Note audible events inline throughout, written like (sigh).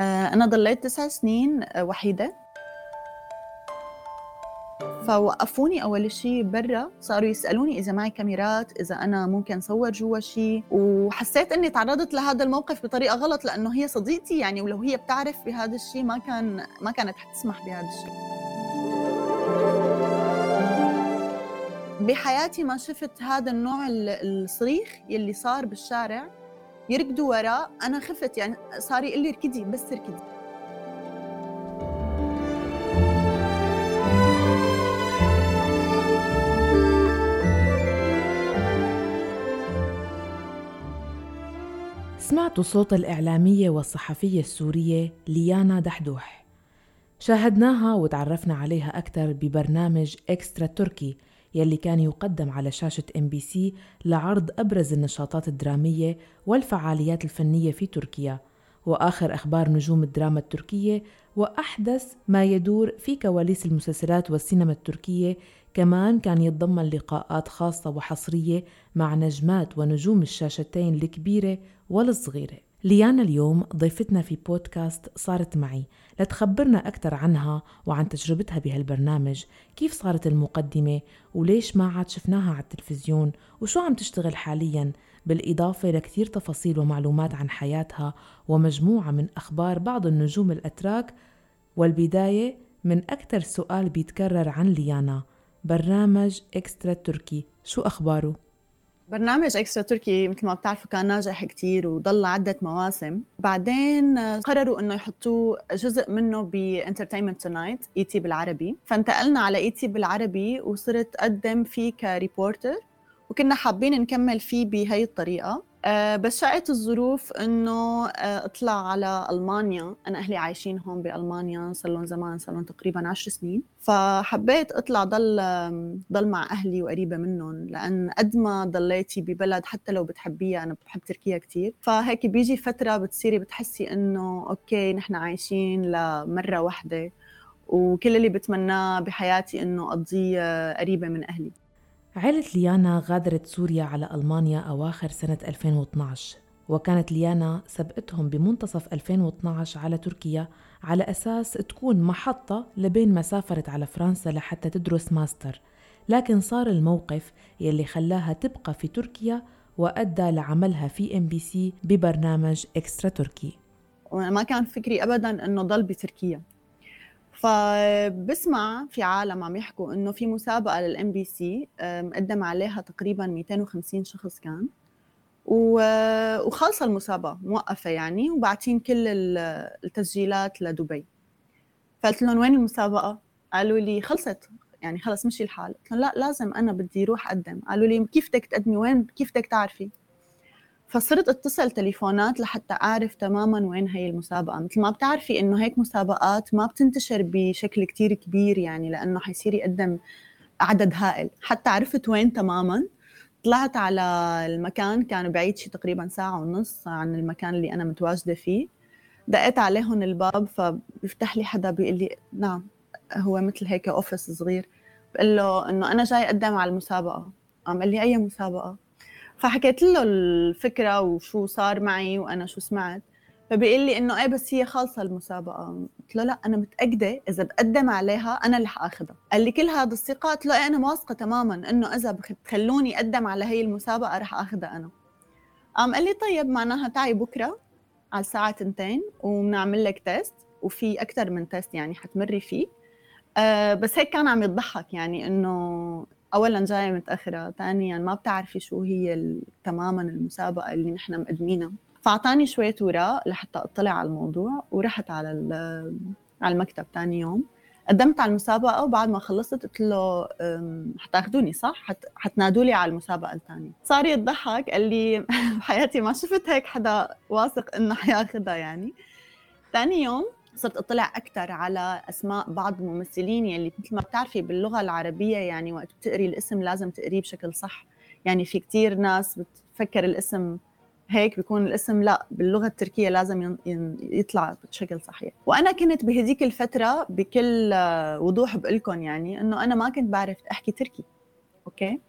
آه، أنا ضليت تسع سنين آه، وحيدة. فوقفوني أول شيء برا صاروا يسألوني إذا معي كاميرات إذا أنا ممكن صور جوا شيء وحسيت إني تعرضت لهذا الموقف بطريقة غلط لأنه هي صديقتي يعني ولو هي بتعرف بهذا الشيء ما كان ما كانت حتسمح بهذا الشيء بحياتي ما شفت هذا النوع الصريخ يلي صار بالشارع. يركضوا وراه أنا خفت يعني صار يقول لي اركدي بس اركدي. سمعت صوت الإعلامية والصحفية السورية ليانا دحدوح. شاهدناها وتعرفنا عليها أكثر ببرنامج Extra تركي. يلي كان يقدم على شاشة MBC لعرض أبرز النشاطات الدرامية والفعاليات الفنية في تركيا وآخر أخبار نجوم الدراما التركية وأحدث ما يدور في كواليس المسلسلات والسينما التركية كمان كان يتضمن لقاءات خاصة وحصرية مع نجمات ونجوم الشاشتين الكبيرة والصغيرة. ليانا اليوم ضيفتنا في بودكاست صارت معي لتخبرنا أكثر عنها وعن تجربتها بهالبرنامج كيف صارت المقدمة وليش ما عاد شفناها على التلفزيون وشو عم تشتغل حاليا بالإضافة لكثير تفاصيل ومعلومات عن حياتها ومجموعة من أخبار بعض النجوم الأتراك والبداية من أكثر سؤال بيتكرر عن ليانا برنامج Extra تركي شو أخباره؟ برنامج Extra تركي مثل ما بتعرفوا كان ناجح كتير وضل عدة مواسم. بعدين قرروا إنه يحطوه جزء منه ب Entertainment Tonight ET بالعربي. فانتقلنا على ET بالعربي وصرت أقدم فيه ك reporter وكنا حابين نكمل فيه بهي الطريقة. آه، بس شاءت الظروف إنه آه، أطلع على ألمانيا. أنا أهلي عايشين هون بألمانيا صار لهم زمان صار لهم تقريبا عشر سنين. فحبيت أطلع ضل ضل مع أهلي وقريبة منهم لأن قد ما ضليتي ببلد حتى لو بتحبيها أنا بحب تركيا كثير فهيك بيجي فترة بتصيري بتحسي إنه أوكي نحن عايشين لمرة واحدة. وكل اللي بتمناه بحياتي إنه أقضيه آه، قريبة من أهلي. عائلة ليانا غادرت سوريا على ألمانيا أواخر سنة 2012 وكانت ليانا سبقتهم بمنتصف 2012 على تركيا على أساس تكون محطة لبين ما سافرت على فرنسا لحتى تدرس ماستر. لكن صار الموقف يلي خلاها تبقى في تركيا وأدى لعملها في MBC ببرنامج Extra تركي. ما كان فكري ابدا إنه ضل بتركيا. فبسمع في عالم عم يحكوا إنه في مسابقة لل MBC مقدم عليها تقريبا 250 شخص كان. وخلص المسابقة موقفة يعني وبعتين كل التسجيلات لدبي. فقلت لهم وين المسابقة؟ قالوا لي خلصت. يعني خلص مشي الحال. قلت لهم لا لازم أنا بدي أروح أقدم. قالوا لي كيف بدك تقدمي؟ وين؟ كيف بدك تعرفي؟ فصرت اتصل تليفونات لحتى أعرف تماما وين هي المسابقة. مثل ما بتعرفي إنه هيك مسابقات ما بتنتشر بشكل كتير كبير يعني لأنه حيصير يقدم عدد هائل. حتى عرفت وين تماما. طلعت على المكان كان بعيد شي تقريبا ساعة ونص عن المكان اللي أنا متواجدة فيه. دقيت عليهم الباب فبيفتح لي حدا بيقول لي نعم هو مثل هيك office صغير. بقول له إنه أنا جاي أقدم على المسابقة. قام قال لي أي مسابقة؟ فحكيت له الفكرة وشو صار معي وأنا شو سمعت. فبيقول لي إنه إيه بس هي خالصة المسابقة. قلت له لا أنا متأكدة إذا بقدم عليها أنا اللي حاخذها قال لي كل هذا الثقه قلت له إيه أنا واثقة تماما إنه إذا بتخلوني أقدم على هي المسابقة رح اخذها أنا. قام قال لي طيب معناها تعي بكرة على الساعة 2 وبنعمل لك test وفي أكثر من test يعني حتمري فيه. أه بس هيك كان عم يضحك يعني إنه اولا جاية متأخرة ثانيا ما بتعرفي شو هي تماما المسابقة اللي نحن مقدمينها. فأعطاني شوية وراق لحتى أطلع على الموضوع ورحت على على المكتب ثاني يوم. قدمت على المسابقة وبعد ما خلصت قلت له حتاخذوني صح؟ حت... حتنادوا لي على المسابقة الثانية صار يضحك قال لي (laughs) بحياتي ما شفت هيك حدا واثق إنه حياخذها يعني. ثاني يوم صرت أطلع أكثر على أسماء بعض الممثلين يلي مثل ما بتعرفي باللغة العربية يعني وقت بتقري الاسم لازم تقريه بشكل صح. يعني في كثير ناس بتفكر الاسم هيك بيكون الاسم لا باللغة التركية لازم يطلع بشكل صحيح. وأنا كنت بهديك الفترة بكل بوضوح بقول لكم يعني إنه أنا ما كنت بعرف أحكي تركي okay؟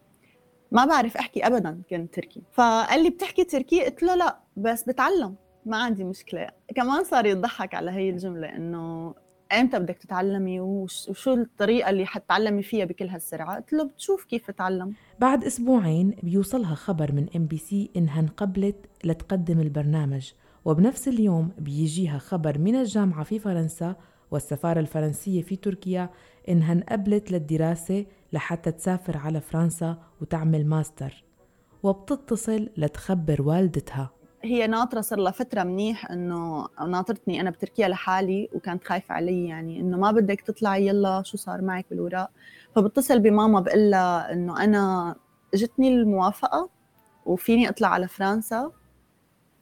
ما بعرف أحكي ابدا كنت تركي. فقال لي بتحكي تركي؟ قلت له لا بس بتعلم. ما عندي مشكلة. كمان صار يضحك على هي الجملة إنه إمتى بدك تتعلمي وشو الطريقة اللي حتتعلمي فيها بكل هالسرعة. قلت له بتشوف كيف تتعلم بعد أسبوعين بيوصلها خبر من MBC إنها انقبلت لتقدم البرنامج وبنفس اليوم بيجيها خبر من الجامعة في فرنسا والسفارة الفرنسية في تركيا إنها انقبلت للدراسة لحتى تسافر على فرنسا وتعمل ماستر وبتتصل لتخبر والدتها. هي ناطرة صار لها فترة منيح إنه ناطرتني أنا بتركيا لحالي وكانت خايفة علي يعني إنه ما بدك تطلعي يلا شو صار معك بالوراق فبتصل بماما بقول لها إنه أنا إجتني الموافقة وفيني أطلع على فرنسا.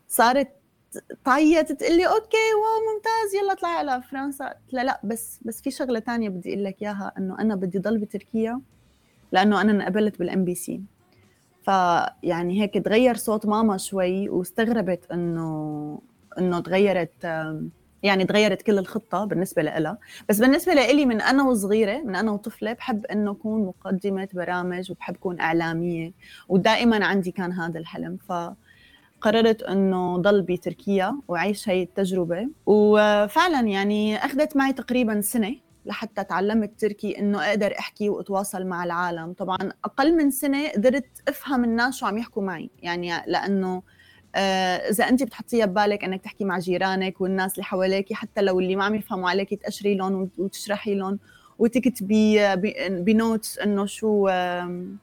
صارت تعيط تقول لي okay wow ممتاز يلا اطلعي على فرنسا. قلت لها لا بس بس في شغلة تانية بدي أقول لك إياها إنه أنا بدي ضل بتركيا لأنه أنا انقبلت بال MBC فيعني هيك تغير صوت ماما شوي واستغربت انه إنه تغيرت يعني تغيرت كل الخطة بالنسبة لها بس بالنسبة لي من أنا وصغيرة من أنا وطفلة بحب إنه أكون مقدمة برامج وبحب أكون إعلامية ودائما عندي كان هذا الحلم. ف قررت إنه ضل بتركيا وعيش هي التجربة. وفعلا يعني أخذت معي تقريبا سنة لحتى تعلمت تركي إنه أقدر أحكي وأتواصل مع العالم. طبعا أقل من سنة قدرت أفهم الناس شو عم يحكوا معي. يعني لأنه آه، إذا انت بتحطيها ببالك إنك تحكي مع جيرانك والناس اللي حواليك حتى لو اللي ما عم يفهموا عليك تاشري لهم وتشرحي لهم وتكتبي بنوتس إنه شو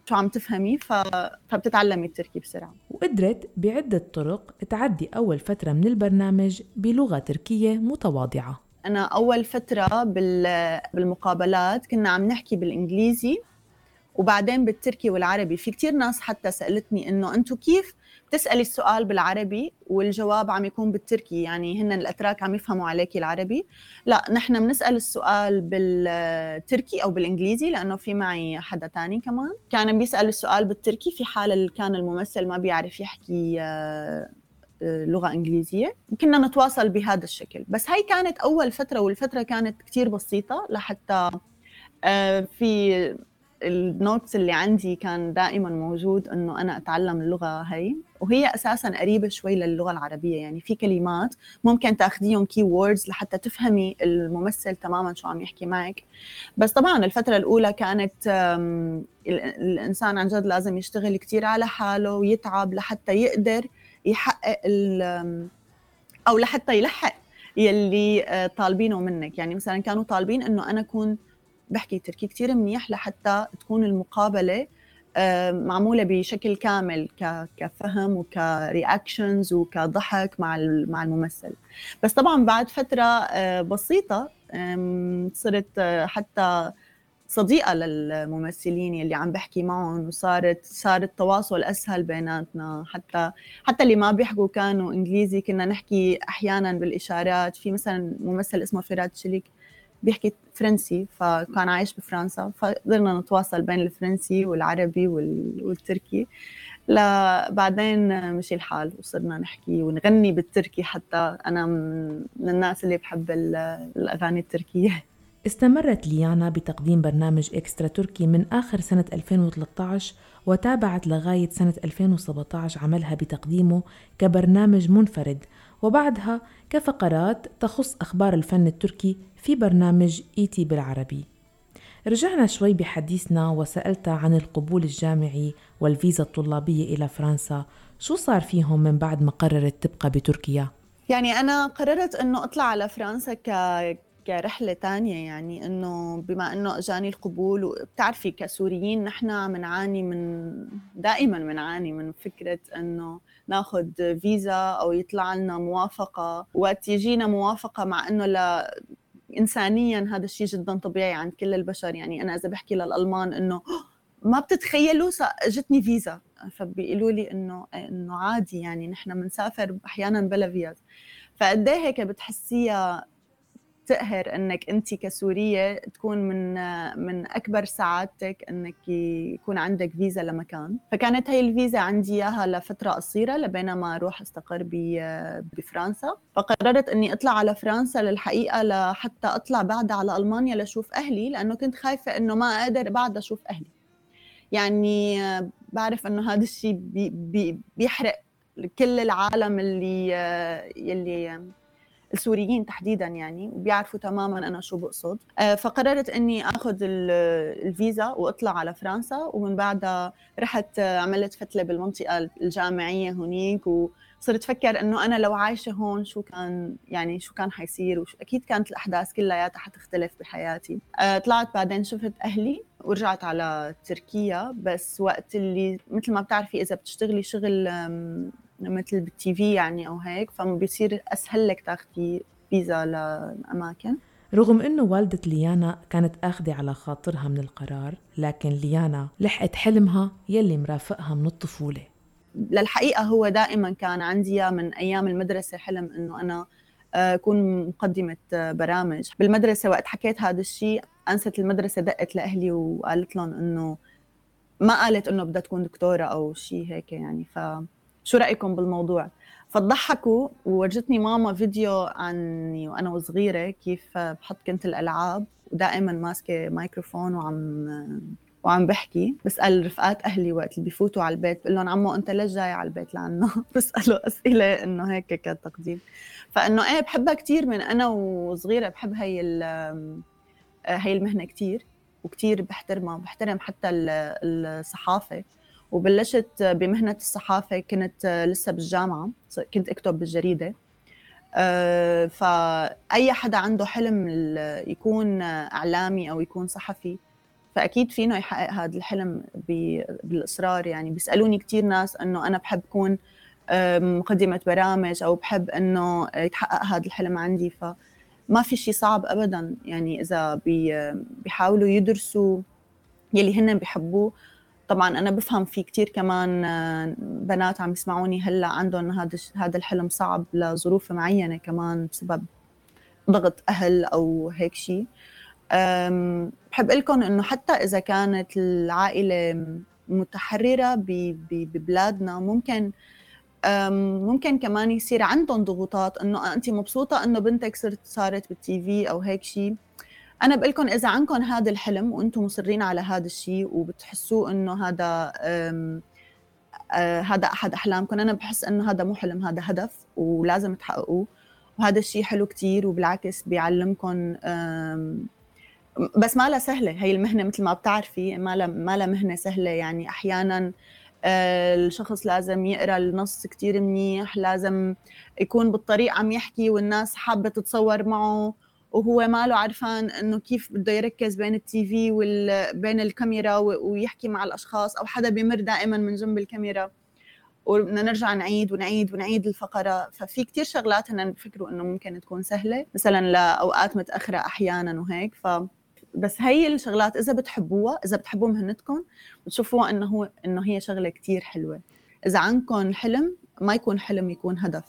شو عم تفهمي. فبتتعلمي التركي بسرعة. وقدرت بعدة طرق تعدي أول فترة من البرنامج بلغة تركية متواضعة. أنا أول فترة بالمقابلات كنا عم نحكي بالإنجليزي وبعدين بالتركي والعربي. في كتير ناس حتى سألتني إنه أنتم كيف بتسألي السؤال بالعربي والجواب عم يكون بالتركي؟ يعني هن الأتراك عم يفهموا عليكي العربي. لا نحن بنسأل السؤال بالتركي أو بالإنجليزي لأنه في معي حدا تاني كمان. كان بيسأل السؤال بالتركي في حال كان الممثل ما بيعرف يحكي آه، لغة إنجليزية. كنا نتواصل بهذا الشكل. بس هاي كانت أول فترة والفترة كانت كثير بسيطة لحتى آه، في النوتس اللي عندي كان دائما موجود إنه أنا أتعلم اللغة هي وهي أساسا قريبة شوي للغة العربية. يعني في كلمات ممكن تأخذيهم كي ووردز لحتى تفهمي الممثل تماما شو عم يحكي معك. بس طبعا الفترة الأولى كانت الإنسان عن جد لازم يشتغل كثير على حاله ويتعب لحتى يقدر يحقق أو لحتى يلحق يلي آه، طالبينه منك. يعني مثلا كانوا طالبين إنه أنا أكون بحكي تركي كثير منيح لحتى تكون المقابلة آه، معمولة بشكل كامل كفهم وكرياكشنز وكضحك مع مع الممثل. بس طبعا بعد فترة آه، بسيطة صرت حتى صديقة للممثلين اللي عم بحكي معهم وصارت صار التواصل أسهل بيناتنا. حتى حتى اللي ما بيحكوا كانوا إنجليزي كنا نحكي أحيانا بالإشارات. في مثلا ممثل اسمه فيرات شليك بيحكي فرنسي فكان عايش بفرنسا. فقدرنا نتواصل بين الفرنسي والعربي والتركي. لبعدين مشي الحال وصرنا نحكي ونغني بالتركي حتى أنا من الناس اللي بحب الأغاني التركية. استمرت ليانا بتقديم برنامج إكسترا تركي من آخر سنة 2013 وتابعت لغاية سنة 2017 عملها بتقديمه كبرنامج منفرد وبعدها كفقرات تخص أخبار الفن التركي في برنامج إيتي بالعربي رجعنا شوي بحديثنا وسألتها عن القبول الجامعي والفيزا الطلابية إلى فرنسا شو صار فيهم من بعد ما قررت تبقى بتركيا؟ يعني أنا قررت أنه أطلع على فرنسا ك كرحلة تانية يعني إنه بما إنه إجاني القبول وبتعرفي كسوريين نحن عم نعاني من دائما بنعاني من فكرة إنه ناخذ فيزا أو يطلع لنا موافقة. وقت يجينا موافقة مع إنه لا إنسانيا هذا الشيء جدا طبيعي عند كل البشر. يعني أنا إذا بحكي للألمان إنه ما بتتخيلوا اجتني فيزا. فبيقولوا لي إنه إنه عادي يعني نحن بنسافر أحيانا بلا فيز فقد إيه هيك بتحسيها تقهر إنك أنت كسورية تكون من من أكبر سعادتك إنك يكون عندك فيزا لمكان. فكانت هي الفيزا عندي إياها لفترة قصيرة لبين ما أروح أستقر بفرنسا فقررت إني أطلع على فرنسا للحقيقة لحتى أطلع بعدها على ألمانيا لأشوف أهلي لأنه كنت خايفة إنه ما أقدر بعد أشوف أهلي. يعني بعرف إنه هذا الشيء بي بي بيحرق كل العالم اللي يلي السوريين تحديدا يعني وبيعرفوا تماما أنا شو بقصد. آه، فقررت إني آخذ الفيزا وأطلع على فرنسا ومن بعدها رحت عملت فتلة بالمنطقة الجامعية هنيك وصرت أفكر إنه أنا لو عايشة هون شو كان يعني شو كان حيصير وشو أكيد كانت الأحداث كلياتها حتختلف بحياتي. آه، طلعت بعدين شفت أهلي. ورجعت على تركيا بس وقت اللي مثل ما بتعرفي إذا بتشتغلي شغل مثل بالتي في يعني أو هيك فبيصير أسهل لك تاخذي فيزا لأماكن. رغم إنه والدة ليانا كانت اخذة على خاطرها من القرار لكن ليانا لحقت حلمها يلي مرافقها من الطفولة. للحقيقة هو دائما كان عندي من أيام المدرسة حلم إنه أنا آه، أكون مقدمة برامج. بالمدرسة وقت حكيت هذا الشيء أنست المدرسة دقت لأهلي وقالت لهم إنه ما قالت إنه بدها تكون دكتورة أو شيء هيك يعني ف شو رأيكم بالموضوع؟ فضحكوا وورجتني ماما فيديو عني وأنا وصغيرة كيف بحط كنت الألعاب ودائما ماسكة مايكروفون وعم وعم بحكي بسأل رفقات أهلي وقت اللي بفوتوا على البيت بقول لهم عمو أنت ليش جاي على البيت لعنه (laughs) بساله أسئلة إنه هيك كتقديم. فإنه إيه بحبها كثير من أنا وصغيرة بحب هي هي المهنة كثير وكثير بحترمها بحترم حتى الصحافة. وبلشت بمهنة الصحافة كنت لسه بالجامعة كنت أكتب بالجريدة. آه، فأي حدا عنده حلم يكون إعلامي أو يكون صحفي فأكيد فينه يحقق هذا الحلم بالإصرار. يعني بيسألوني كثير ناس إنه أنا بحب كون مقدمة برامج أو بحب إنه يتحقق هذا الحلم عندي. فما في شيء صعب أبدا. يعني إذا بيحاولوا يدرسوا يلي هن بيحبوه. طبعا أنا بفهم في كتير كمان آه، بنات عم يسمعوني هلأ عندهم هذا هذا الحلم صعب لظروف معينة كمان بسبب ضغط أهل أو هيك شيء بحب لكم إنه حتى إذا كانت العائلة متحررة ببلادنا ممكن ممكن كمان يصير عندهم ضغوطات إنه انت مبسوطة إنه بنتك صرت صارت بالتي في أو هيك شيء أنا بقول لكم إذا عندكم هذا الحلم وأنتم مصرين على هذا الشيء وبتحسوا إنه هذا هذا أحد أحلامكم أنا بحس إنه هذا مو حلم هذا هدف ولازم تحققوه. وهذا الشيء حلو كتير وبالعكس بيعلمكم بس ما لها سهلة هي المهنة مثل ما بتعرفي ما لها ما لها مهنة سهلة يعني أحيانا الشخص لازم يقرأ النص كتير منيح لازم يكون بالطريق عم يحكي والناس حابة تتصور معه. وهو ماله عرفان إنه كيف بده يركز بين التي في وبين الكاميرا ويحكي مع الأشخاص أو حدا بيمر دائما من جنب الكاميرا. وبدنا نرجع نعيد ونعيد ونعيد الفقرة. ففي كتير شغلات هن بفكروا إنه ممكن تكون سهلة مثلا لأوقات متأخرة أحيانا وهيك. ف بس هي الشغلات إذا بتحبوها إذا بتحبوا مهنتكم بتشوفوها إنه هو إنه هي شغلة كتير حلوة. إذا عندكم حلم ما يكون حلم يكون هدف.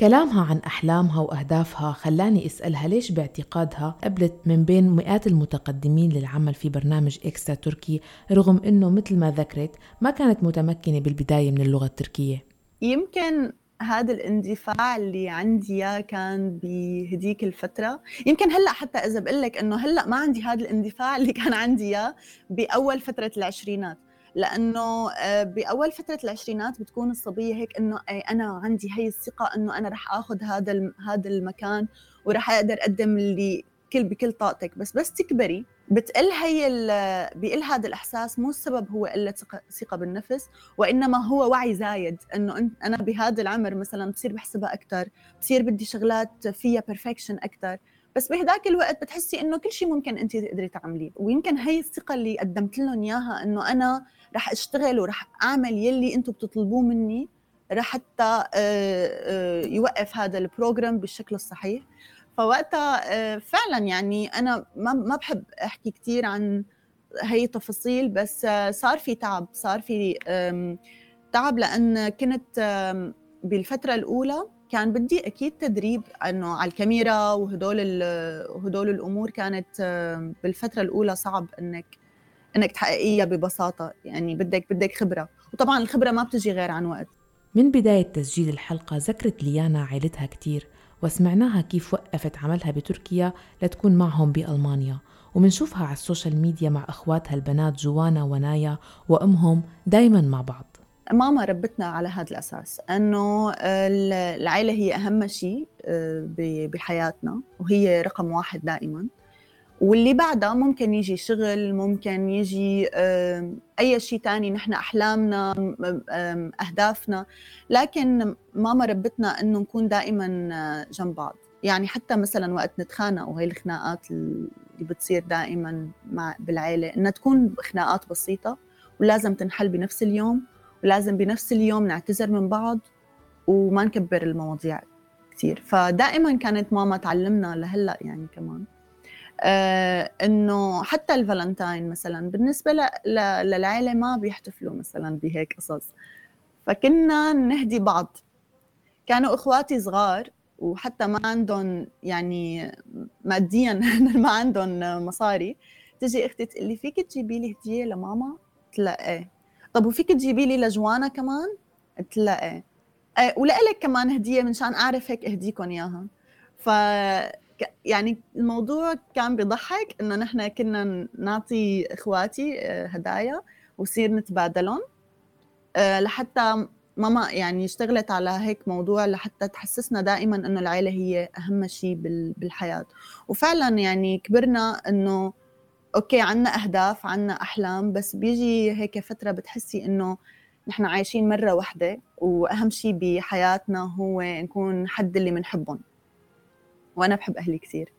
كلامها عن أحلامها وأهدافها خلاني أسألها ليش باعتقادها قبلت من بين مئات المتقدمين للعمل في برنامج إكسترا تركي رغم أنه مثل ما ذكرت ما كانت متمكنة بالبداية من اللغة التركية. يمكن هذا الاندفاع اللي عندي إياه كان بهديك الفترة. يمكن هلأ حتى إذا بقول لك إنه هلأ ما عندي هذا الاندفاع اللي كان عندي إياه بأول فترة العشرينات. لأنه آه، بأول فترة العشرينات بتكون الصبية هيك إنه أنا عندي هي الثقة إنه أنا رح آخذ هذا هذا المكان ورح أقدر أقدم اللي كل بكل طاقتك. بس بس تكبري. بتقل هي بيقل هذا الإحساس مو السبب هو قلة ثقة بالنفس وإنما هو وعي زايد إنه أنا بهذا العمر مثلا بصير بحسبها أكثر بصير بدي شغلات فيها perfection أكثر بس بهداك الوقت بتحسي إنه كل شيء ممكن انت تقدري تعمليه. ويمكن هي الثقة اللي قدمت لهم إياها إنه أنا رح أشتغل ورح أعمل يلي أنتم بتطلبوه مني حتى آه، آه، يوقف هذا ال program بالشكل الصحيح. فوقتها آه، فعلا يعني أنا ما بحب أحكي كثير عن هي التفاصيل بس صار في تعب صار في تعب لأن كنت بالفترة الأولى كان بدي أكيد تدريب إنه على الكاميرا وهدول وهدول الأمور كانت بالفترة الأولى صعب إنك إنك تحققيها ببساطة يعني بدك بدك خبرة. وطبعا الخبرة ما بتجي غير عن وقت. من بداية تسجيل الحلقة ذكرت ليانا عائلتها كتير. وسمعناها كيف وقفت عملها بتركيا لتكون معهم بألمانيا. ومنشوفها على السوشيال ميديا مع أخواتها البنات جوانا ونايا وأمهم دايما مع بعض. ماما ربتنا على هذا الأساس أنه العائلة هي أهم شيء آه، بحياتنا وهي رقم واحد دائما. واللي بعدها ممكن يجي شغل ممكن يجي أي شيء تاني. نحن أحلامنا أهدافنا. لكن ماما ربتنا أنه نكون دائما آه، جنب بعض. يعني حتى مثلا وقت نتخانق وهي الخناقات اللي بتصير دائما مع بالعائله إنها تكون خناقات بسيطة ولازم تنحل بنفس اليوم ولازم بنفس اليوم نعتذر من بعض وما نكبر المواضيع كثير فدائما كانت ماما تعلمنا لهلأ يعني كمان. إنه حتى الفالنتاين مثلا بالنسبة للعائله ما بيحتفلوا مثلا بهيك قصص. فكنا نهدي بعض. كانوا إخواتي صغار وحتى ما عندهم يعني ماديا (laughs) ما عندهم مصاري. تجي أختي تقول لي فيك تجيبي لي هدية لماما؟ قلت لها إيه. طب وفيك تجيبي لي لجوانا كمان؟ قلت لها إيه, إيه ولك كمان هدية منشان أعرف هيك اهديكم إياها. ف يعني الموضوع كان بيضحك إنه نحن كنا نعطي إخواتي آه، هدايا وصير نتبادلهم. آه، لحتى ماما يعني اشتغلت على هيك موضوع لحتى تحسسنا دائما إنه العيلة هي أهم شيء بالحياة. وفعلا يعني كبرنا إنه أوكي عنا أهداف عنا أحلام بس بيجي هيك فترة بتحسي إنه نحن عايشين مرة واحدة وأهم شيء بحياتنا هو نكون حد اللي بنحبهم وأنا بحب أهلي كثير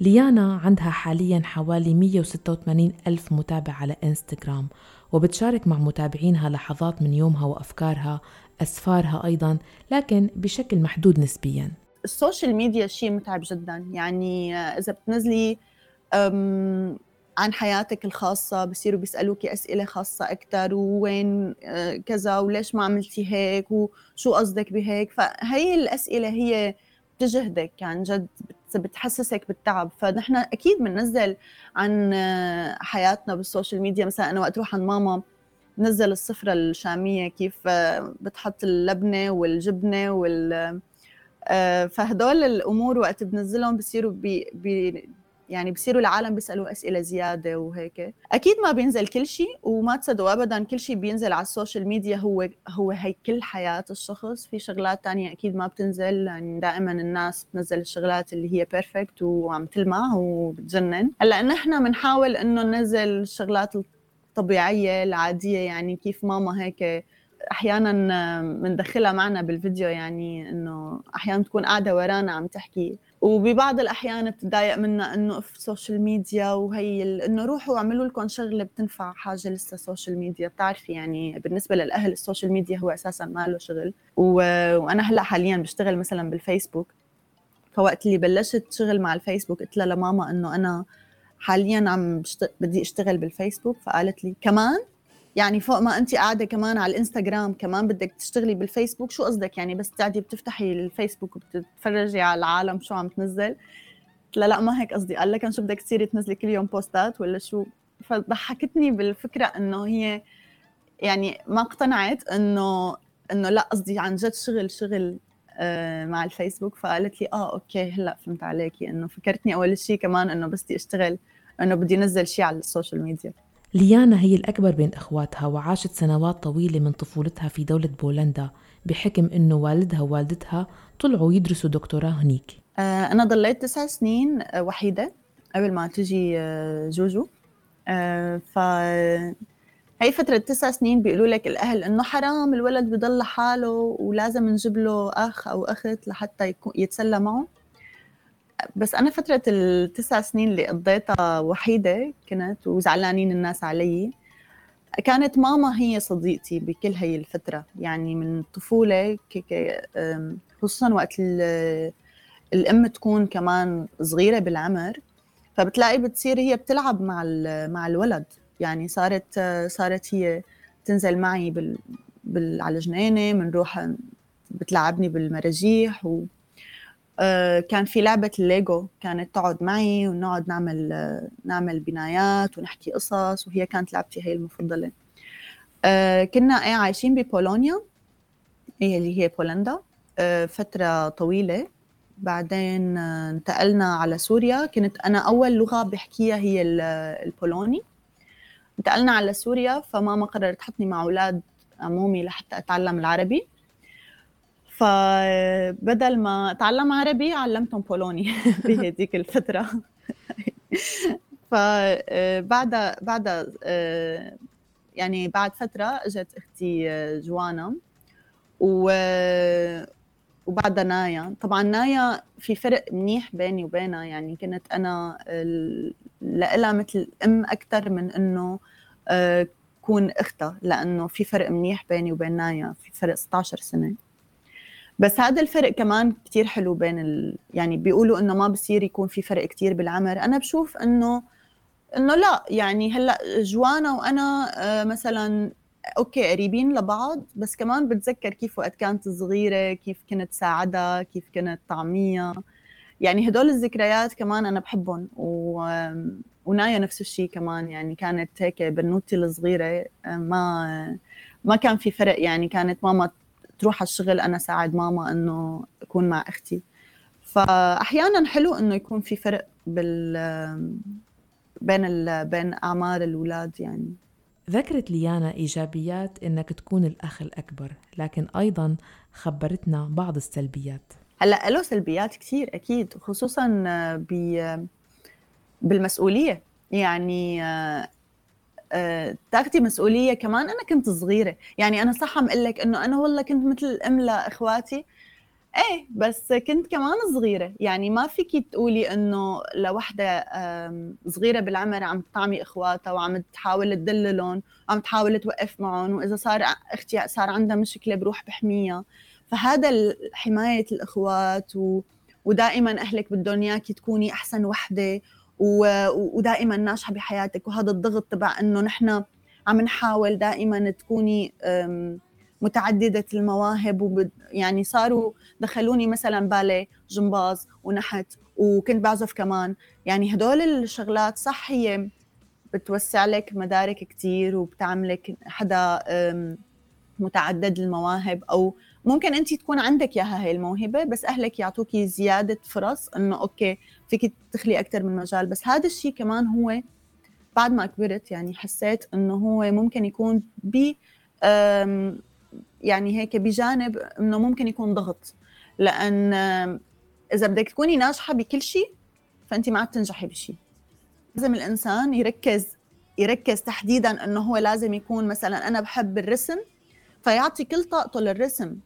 ليانا عندها حاليا حوالي 186 ألف متابع على إنستغرام وبتشارك مع متابعينها لحظات من يومها وأفكارها أسفارها أيضا لكن بشكل محدود نسبيا. ال social media شيء متعب جدا. يعني إذا بتنزلي عن حياتك الخاصة بصيروا بيسألوك أسئلة خاصة أكثر ووين آه، كذا وليش ما عملتي هيك وشو قصدك بهيك. فهي الأسئلة هي بتجهدك عن جد بتحسسك بالتعب. فنحن أكيد بننزل عن حياتنا بال social media. مثلا أنا وقت أروح عند ماما نزل السفرة الشامية كيف بتحط اللبنة والجبنة وال آه، فهدول الأمور وقت بنزلهم بصيروا بي بي يعني بصيروا العالم بيسألوا أسئلة زيادة وهيك. أكيد ما بينزل كل شيء وما تصدقوا ابدا كل شيء بينزل على ال social media هو هو هي كل حياة الشخص. في شغلات تانية أكيد ما بتنزل يعني دائما الناس بتنزل الشغلات اللي هي perfect وعم تلمع وبتجنن. هلأ نحن بنحاول إنه ننزل الشغلات الطبيعية العادية يعني كيف ماما هيك أحيانا بندخلها معنا بالفيديو يعني إنه أحيانا تكون قاعدة ورانا عم تحكي. وببعض الأحيان بتضايق منا إنه أف social media وهي إنه روحوا اعملوا لكم شغلة بتنفع حاجة لسه social media بتعرفي يعني بالنسبة للأهل ال social media هو أساسا ما له شغل. وأنا هلأ حاليا بشتغل مثلا بالفيسبوك. فوقت اللي بلشت شغل مع الفيسبوك قلت لها لماما إنه أنا حاليا عم بشت... بدي أشتغل بالفيسبوك فقالت لي كمان يعني فوق ما انت قاعدة كمان على الإنستغرام كمان بدك تشتغلي بالفيسبوك شو قصدك؟ يعني بس تقعدي بتفتحي الفيسبوك وبتتفرجي على العالم شو عم تنزل؟ لا لا ما هيك قصدي. قال لك شو بدك تصيري تنزلي كل يوم بوستات ولا شو؟ فضحكتني بالفكرة إنه هي يعني ما اقتنعت إنه إنه لا قصدي عن جد شغل شغل آه، مع الفيسبوك. فقالت لي آه okay هلأ فهمت عليكي إنه فكرتني أول شيء كمان إنه بس بدي أشتغل إنه بدي انزل شيء على ال social media. ليانا هي الأكبر بين أخواتها وعاشت سنوات طويلة من طفولتها في دولة بولندا بحكم أنه والدها ووالدتها طلعوا يدرسوا دكتوراه هنيك. آه، أنا ضليت تسع سنين آه، وحيدة قبل ما تجي آه، جوجو. ف هي فترة تسع سنين بيقولوا لك الأهل إنه حرام الولد بضل لحاله ولازم نجيب له أخ أو أخت لحتى يتسلى معه. بس أنا فترة التسع سنين اللي قضيتها وحيدة كنت وزعلانين الناس علي كانت ماما هي صديقتي بكل هي الفترة. يعني من الطفوله خصوصا وقت الأم تكون كمان صغيرة بالعمر فبتلاقي بتصير هي بتلعب مع مع الولد. يعني صارت صارت هي تنزل معي بال, على الجنينه بنروح بتلعبني بالمراجيح و كان في لعبة الليجو كانت تقعد معي ونقعد نعمل نعمل بنايات ونحكي قصص وهي كانت لعبتي هي المفضلة. آه، كنا إيه عايشين ببولونيا اللي هي بولندا. آه، فترة طويلة. بعدين انتقلنا على سوريا. كنت أنا أول لغة بحكيها هي البولوني. انتقلنا على سوريا فماما قررت تحطني مع أولاد عمومي لحتى أتعلم العربي. فبدل ما اتعلم عربي علمتهم بولوني (laughs) بهديك الفترة. فبعد بعد يعني بعد فترة اجت أختي جوانا. و وبعدها نايا. طبعا نايا في فرق منيح بيني وبينها. يعني كنت أنا لها مثل أم أكثر من إنه آه، كون أختها. لأنه في فرق منيح بيني وبين نايا. في فرق 16 سنة. بس هذا الفرق كمان كتير حلو بين ال... يعني بيقولوا إنه ما بصير يكون في فرق كتير بالعمر. أنا بشوف انه إنه لا يعني هلأ جوانا وأنا آه، مثلا أوكي قريبين لبعض بس كمان بتذكر كيف وقت كانت صغيرة كيف كنت ساعدها كيف كنت طعميها. يعني هدول الذكريات كمان أنا بحبهم و... ونايا نفس الشيء كمان. يعني كانت هيك بنوتي الصغيرة ما ما كان في فرق يعني كانت ماما تروح على الشغل أنا ساعد ماما إنه أكون مع أختي. فاحيانا حلو إنه يكون في فرق بال بين ال... بين أعمار الأولاد يعني. ذكرت ليانا إيجابيات إنك تكون الأخ الأكبر لكن أيضا خبرتنا بعض السلبيات. هلأ له سلبيات كثير أكيد خصوصا ب بالمسؤولية. يعني تاخدي مسؤولية كمان. أنا كنت صغيرة. يعني أنا صح عم أقول لك إنه أنا والله كنت مثل الأم لإخواتي. إيه بس كنت كمان صغيرة. يعني ما فيكي تقولي إنه لوحدة صغيرة بالعمر عم تطعمي إخواتها وعم تحاول تدللهم وعم تحاول توقف معهم وإذا صار أختي صار عندها مشكلة بروح بحميها. فهذا حماية الإخوات و... ودائما أهلك بدهم إياكي تكوني أحسن وحدة و... ودائما ناجحة بحياتك وهذا الضغط تبع إنه نحن عم نحاول دائما تكوني متعددة المواهب. يعني صاروا دخلوني مثلا باليه جمباز ونحت وكنت بعزف كمان يعني هدول الشغلات صح هي بتوسع لك مدارك كتير وبتعملك حدا متعدد المواهب أو ممكن انت تكون عندك إياها هي الموهبة بس أهلك يعطوكي زيادة فرص إنه أوكي فيك تدخلي أكثر من مجال. بس هذا الشيء كمان هو بعد ما كبرت يعني حسيت إنه هو ممكن يكون ب يعني هيك بجانب إنه ممكن يكون ضغط. لأن إذا بدك تكوني ناجحة بكل شيء فانت ما عاد تنجحي بشيء لازم الإنسان يركز يركز تحديدا إنه هو لازم يكون مثلا أنا بحب الرسم فيعطي كل طاقته للرسم.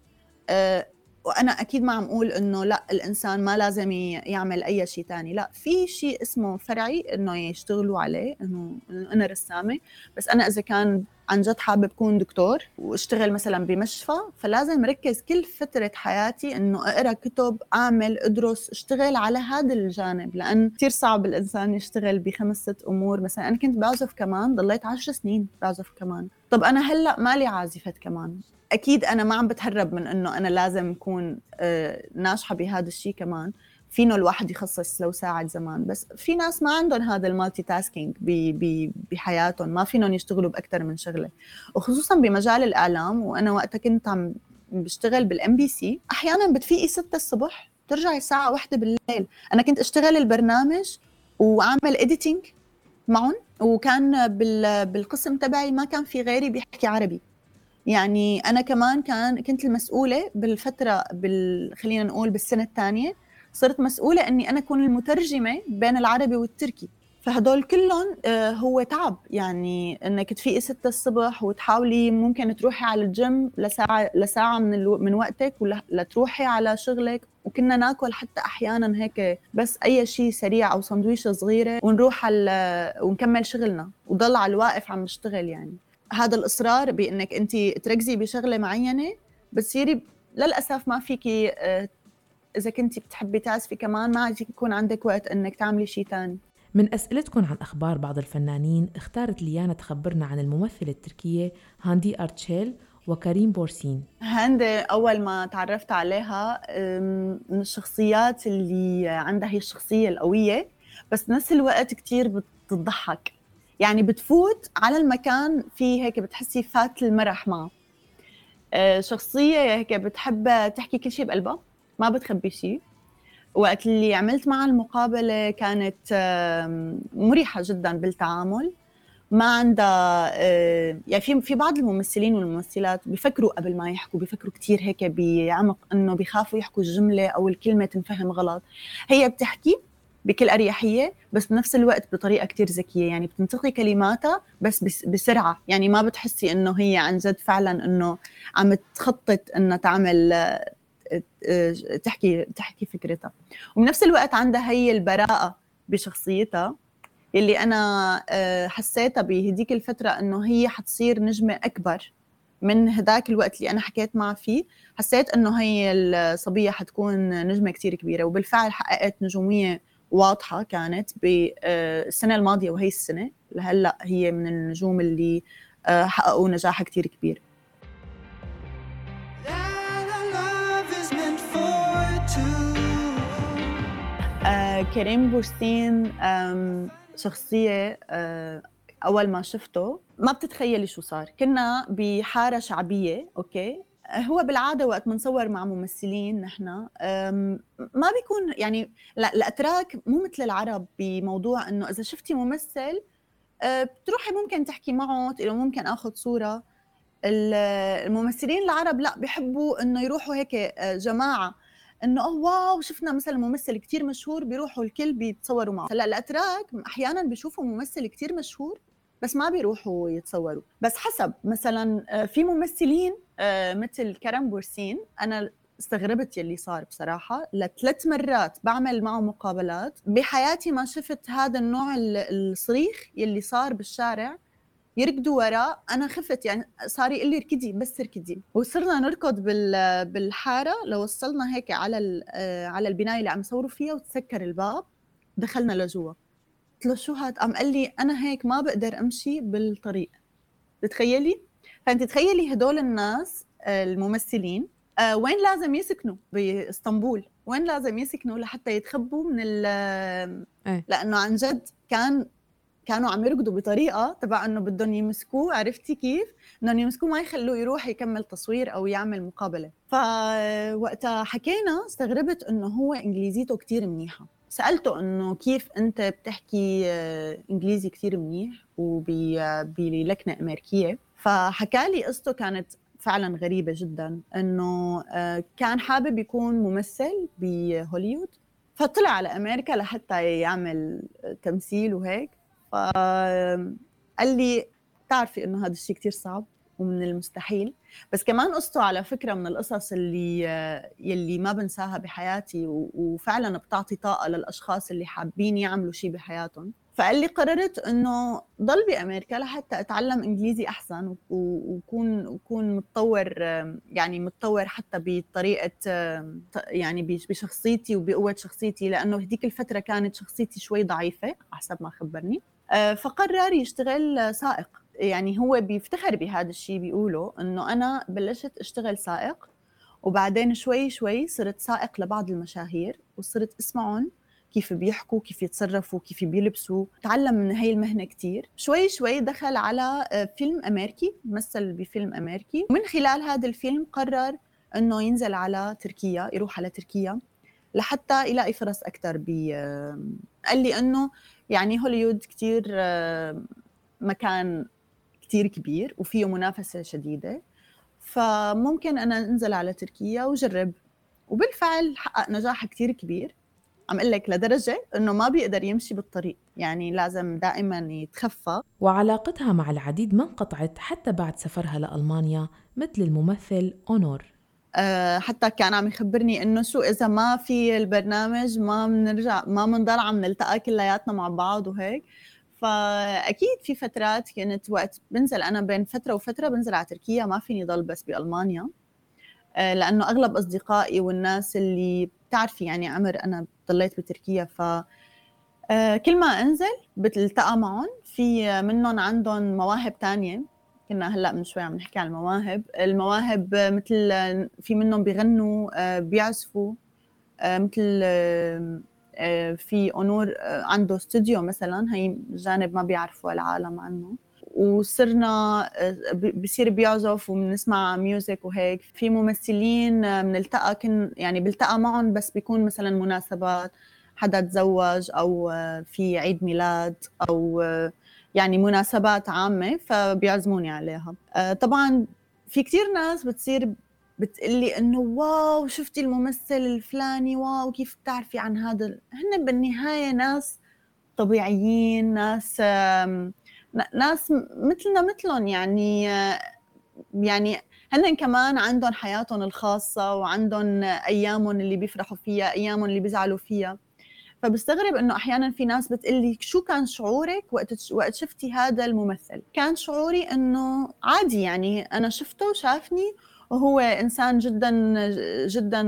أه وأنا أكيد ما عم أقول إنه لأ الإنسان ما لازم يعمل أي شيء ثاني لأ في شيء اسمه فرعي إنه يشتغلوا عليه إنه أنا رسامة. بس أنا إذا كان عن جد حابب أكون دكتور وأشتغل مثلا بمشفى فلازم ركز كل فترة حياتي إنه أقرأ كتب أعمل أدرس أشتغل على هذا الجانب. لأن كثير صعب الإنسان يشتغل بخمس ست أمور. مثلا أنا كنت بعزف كمان ضليت عشر سنين بعزف كمان. طب أنا هلأ مالي عازفة كمان؟ أكيد أنا ما عم بتهرب من إنه أنا لازم أكون آه، ناجحة بهذا الشيء كمان. فينه الواحد يخصص لو ساعة زمان. بس في ناس ما عندهم هذا ال multitasking بحياتهم. ما فينهم يشتغلوا باكثر من شغلة. وخصوصا بمجال الإعلام وأنا وقتها كنت عم بشتغل بال MBC أحيانا بتفيقي 6 الصبح ترجعي الساعة واحدة بالليل. أنا كنت أشتغل البرنامج وأعمل editing معهم وكان بالقسم تبعي ما كان في غيري بيحكي عربي. يعني أنا كمان كان كنت المسؤولة بالفترة بال خلينا نقول بالسنة الثانية صرت مسؤولة إني أنا أكون المترجمة بين العربي والتركي. فهدول كلهم آه، هو تعب. يعني إنك تفيقي 6 الصبح وتحاولي ممكن تروحي على الجيم لساعة لساعة من ألو... من وقتك ولا تروحي على شغلك. وكنا ناكل حتى أحيانا هيك بس أي شيء سريع أو سندويشة صغيرة ونروح على ونكمل شغلنا. وضل على الواقف عم نشتغل يعني. هذا الإصرار بإنك انت تركزي بشغلة معينة بتصيري للأسف ما فيكي آه، إذا كنت بتحبي تعزفي كمان ما عاد يكون عندك وقت إنك تعملي شيء ثاني من أسئلتكم عن أخبار بعض الفنانين اختارت ليانا تخبرنا عن الممثلة التركية هاندي أرتشيل وكريم بورسين. هاندي أول ما تعرفت عليها من الشخصيات اللي عندها هي الشخصية القوية بس بنفس الوقت كتير بتضحك. يعني بتفوت على المكان في هيك بتحسي فات المرح معه. آه، شخصية هيك بتحب تحكي كل شيء بقلبها ما بتخبي شيء وقت اللي عملت معها المقابلة كانت مريحة جدا بالتعامل. ما عندها آه، يعني في في بعض الممثلين والممثلات بيفكروا قبل ما يحكوا بيفكروا كثير هيك بعمق إنه بيخافوا يحكوا الجملة أو الكلمة تنفهم غلط. هي بتحكي بكل أريحية بس بنفس الوقت بطريقة كثير ذكية. يعني بتنتقي كلماتها بس بسرعة. يعني ما بتحسي إنه هي عن جد فعلا إنه عم تخطط إنها تعمل آه، آه، تحكي تحكي فكرتها. وبنفس الوقت عندها هي البراءة بشخصيتها اللي أنا آه، حسيتها بهديك الفترة إنه هي حتصير نجمة أكبر من هداك الوقت اللي أنا حكيت معها فيه. حسيت إنه هي الصبية حتكون نجمة كتير كبيرة وبالفعل حققت نجومية واضحة كانت بالسنه الماضية وهي السنة لهلأ هي من النجوم اللي آه، حققوا نجاح كتير كبير. آه، كريم بورسين شخصية آه، أول ما شفته ما بتتخيلي شو صار. كنا بحارة شعبية أوكي؟ هو بالعادة وقت بنصور مع ممثلين نحن ما بيكون يعني لا الأتراك مو مثل العرب بموضوع إنه إذا شفتي ممثل بتروحي ممكن تحكي معه تقولي ممكن آخذ صورة. الممثلين العرب لا بيحبوا إنه يروحوا هيك جماعة. إنه اوه واو شفنا مثلا ممثل كتير مشهور بيروحوا الكل بيتصوروا معه. هلأ الأتراك أحيانا بيشوفوا ممثل كتير مشهور بس ما بيروحوا يتصوروا. بس حسب مثلا آه، في ممثلين آه، مثل كرم بورسين أنا استغربت يلي صار بصراحة. لثلاث مرات بعمل معه مقابلات. بحياتي ما شفت هذا النوع الصريخ يلي صار بالشارع. يركضوا وراه. أنا خفت يعني صار يقول لي اركدي بس اركدي. وصرنا نركض بالحارة. لوصلنا هيك على آه، على البناية اللي عم يصوروا فيها وتسكر الباب دخلنا لجوا. قلت له شو هاد؟ قام قال لي أنا هيك ما بقدر أمشي بالطريق. تتخيلي فانت تخيلي هدول الناس آه، الممثلين آه، وين لازم يسكنوا؟ بإسطنبول. وين لازم يسكنوا لحتى يتخبوا من ال أيه. لأنه عن جد كان كانوا عم يركضوا بطريقة تبع إنه بدهم يمسكوه. عرفتي كيف؟ بدهم يمسكوه ما يخلوه يروح يكمل تصوير أو يعمل مقابلة. فوقتها حكينا استغربت إنه هو إنجليزيته كتير منيحة. سألته إنه كيف أنت بتحكي آه، إنجليزي كثير منيح وبلكنه أمريكية. فحكى لي قصته كانت فعلا غريبة جدا إنه آه، كان حابب يكون ممثل بهوليوود فطلع على أمريكا لحتى يعمل تمثيل وهيك. فقال لي بتعرفي إنه هذا الشيء كثير صعب. ومن المستحيل. بس كمان قصته على فكرة من القصص اللي يلي ما بنساها بحياتي وفعلا بتعطي طاقة للأشخاص اللي حابين يعملوا شيء بحياتهم. فقال لي قررت إنه ضل بأمريكا لحتى أتعلم إنجليزي أحسن وكون وكون متطور يعني متطور حتى بطريقة يعني بشخصيتي وبقوة شخصيتي لأنه هديك الفترة كانت شخصيتي شوي ضعيفة حسب ما خبرني. فقرر يشتغل سائق. يعني هو بيفتخر بهذا الشيء بيقوله إنه أنا بلشت أشتغل سائق وبعدين شوي شوي صرت سائق لبعض المشاهير وصرت أسمعهم كيف بيحكوا كيف يتصرفوا كيف بيلبسوا. تعلم من هي المهنة كثير شوي شوي دخل على آه، فيلم أمريكي مثل بفيلم أمريكي. ومن خلال هذا الفيلم قرر إنه ينزل على تركيا يروح على تركيا لحتى يلاقي فرص أكثر ب قال لي إنه يعني هوليوود كثير مكان كثير كبير وفيه منافسة شديدة. فممكن أنا أنزل على تركيا وجرب. وبالفعل حقق نجاح كثير كبير. عم أقول لك لدرجة إنه ما بيقدر يمشي بالطريق. يعني لازم دائما يتخفى. وعلاقتها مع العديد ما انقطعت حتى بعد سفرها لألمانيا مثل الممثل أونور. أه حتى كان عم يخبرني إنه شو إذا ما في البرنامج ما بنرجع ما بنضل عم نلتقى كلياتنا مع بعض وهيك. فأكيد في فترات كانت وقت بنزل أنا بين فترة وفترة بنزل على تركيا ما فيني ضل بس بألمانيا. آه، لأنه أغلب أصدقائي والناس اللي بتعرفي يعني عمر أنا ضليت بتركيا ف آه، كل ما أنزل بتلتقى معهم. في منهم عندهم مواهب تانية كنا هلأ من شوي عم نحكي عن المواهب. المواهب مثل في منهم بيغنوا آه، بيعزفوا مثل في أونور عنده استوديو مثلا هي جانب ما بيعرفوا العالم عنه. وصرنا بصير بيعزف وبنسمع ميوزك وهيك. في ممثلين بنلتقى كن يعني بلتقى معهم بس بيكون مثلا مناسبات. حدا تزوج أو في عيد ميلاد أو يعني مناسبات عامة فبيعزموني عليها. آه، طبعا في كثير ناس بتصير بتقلي إنه واو شفتي الممثل الفلاني؟ واو كيف بتعرفي عن هذا هن بالنهاية ناس طبيعيين ناس ناس مثلنا مثلهم يعني يعني هن كمان عندهم حياتهم الخاصة وعندهم أيامهم اللي بيفرحوا فيها أيامهم اللي بيزعلوا فيها. فبستغرب إنه أحيانا في ناس بتقلي شو كان شعورك وقت وقت شفتي هذا الممثل؟ كان شعوري إنه عادي يعني أنا شفته وشافني وهو إنسان جدا جدا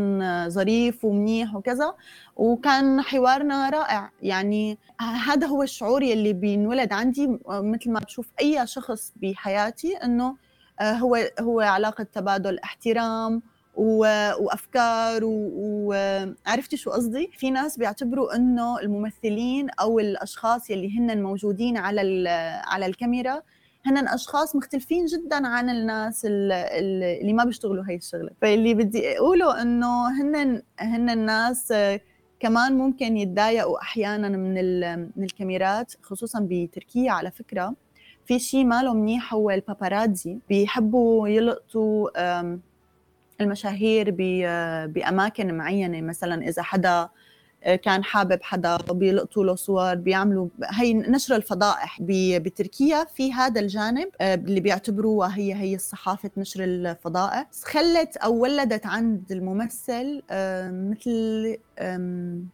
ظريف ومنيح وكذا. وكان حوارنا رائع. يعني هذا هو الشعور يلي بينولد عندي مثل ما بشوف أي شخص بحياتي إنه آه، هو هو علاقة تبادل احترام وأفكار وعرفتي شو قصدي؟ في ناس بيعتبروا إنه الممثلين أو الأشخاص يلي هن موجودين على على الكاميرا هن أشخاص مختلفين جدا عن الناس اللي ما بيشتغلوا هي الشغلة. فاللي بدي أقوله إنه هن هن الناس كمان ممكن يتضايقوا أحيانا من من الكاميرات خصوصا بتركيا على فكرة. في شيء ماله منيح هو الباباراتزي. بيحبوا يلقطوا المشاهير بأماكن معينة. مثلا إذا حدا كان حابب حدا بيلقطوا له صور بيعملوا هي نشر الفضائح بتركيا في هذا الجانب آه، اللي بيعتبروها هي هي الصحافة نشر الفضائح. خلت أو ولدت عند الممثل آه، مثل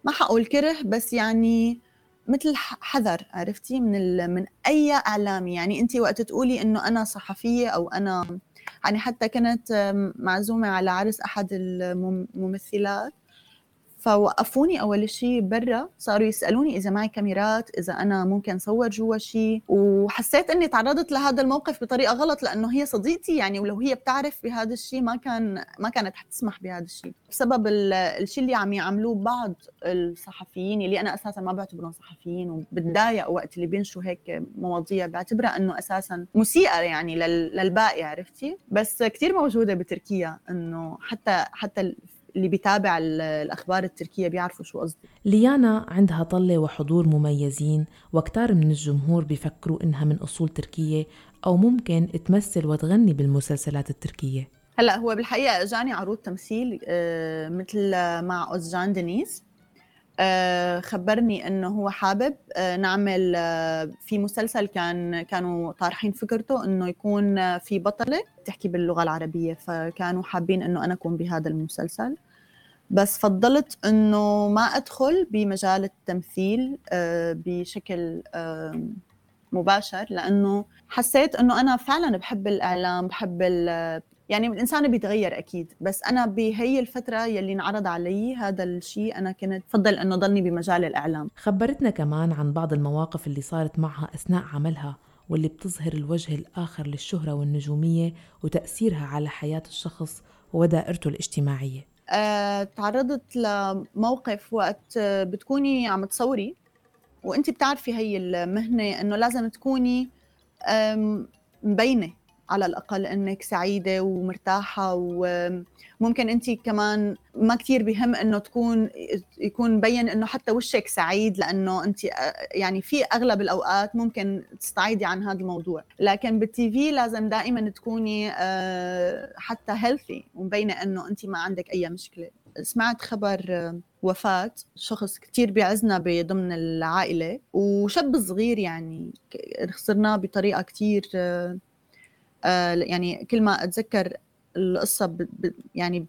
ما حقول كره بس يعني مثل حذر عرفتي؟ من من أي اعلامي يعني انت وقت تقولي إنه أنا صحفية أو أنا يعني حتى كنت معزومة على عرس أحد الممثلات فوقفوني أول شيء برا صاروا يسألوني إذا معي كاميرات إذا أنا ممكن صور جوا شيء وحسيت إني تعرضت لهذا الموقف بطريقة غلط لأنه هي صديقتي يعني ولو هي بتعرف بهذا الشيء ما كان ما كانت حتسمح بهذا الشيء بسبب الشيء اللي عم يعملوه بعض الصحفيين اللي أنا أساسا ما بعتبرهم صحفيين وبتضايق وقت اللي بينشوا هيك مواضيع بعتبرها إنه أساسا مسيئة يعني للباقي عرفتي؟ بس كثير موجودة بتركيا إنه حتى حتى اللي بيتابع الأخبار التركية بيعرفوا شو قصدي. ليانا عندها طلة وحضور مميزين وكتار من الجمهور بيفكروا إنها من أصول تركية أو ممكن تمثل وتغني بالمسلسلات التركية. هلأ هو بالحقيقة أجاني عروض تمثيل آه، مثل مع أوزجان دينيس. خبرني إنه هو حابب آه، نعمل في مسلسل كان كانوا طارحين فكرته إنه يكون في بطلة تحكي باللغة العربية فكانوا حابين إنه أنا أكون بهذا المسلسل. بس فضلت إنه ما أدخل بمجال التمثيل آه، بشكل مباشر لأنه حسيت إنه أنا فعلا بحب الإعلام بحب يعني الإنسان بيتغير أكيد بس أنا بهي الفترة يلي انعرض علي هذا الشيء أنا كنت بفضل إنه ضلني بمجال الإعلام. خبرتنا كمان عن بعض المواقف اللي صارت معها أثناء عملها واللي بتظهر الوجه الآخر للشهرة والنجومية وتأثيرها على حياة الشخص ودائرته الاجتماعية. أه تعرضت لموقف وقت بتكوني عم تصوري وانت بتعرفي هي المهنة إنه لازم تكوني مبينة على الأقل إنك سعيدة ومرتاحة وممكن أنت كمان ما كثير بهم إنه تكون يكون مبين إنه حتى وشك سعيد لأنه أنت يعني في أغلب الأوقات ممكن تستعيدي عن هذا الموضوع. لكن بالتي في لازم دائما تكوني آه، حتى هيلثي ومبينة إنه أنت ما عندك أي مشكلة. سمعت خبر وفاة شخص كتير بيعزنا بضمن العائلة وشاب صغير يعني خسرناه بطريقة كتير آه، يعني كل ما أتذكر القصة ب يعني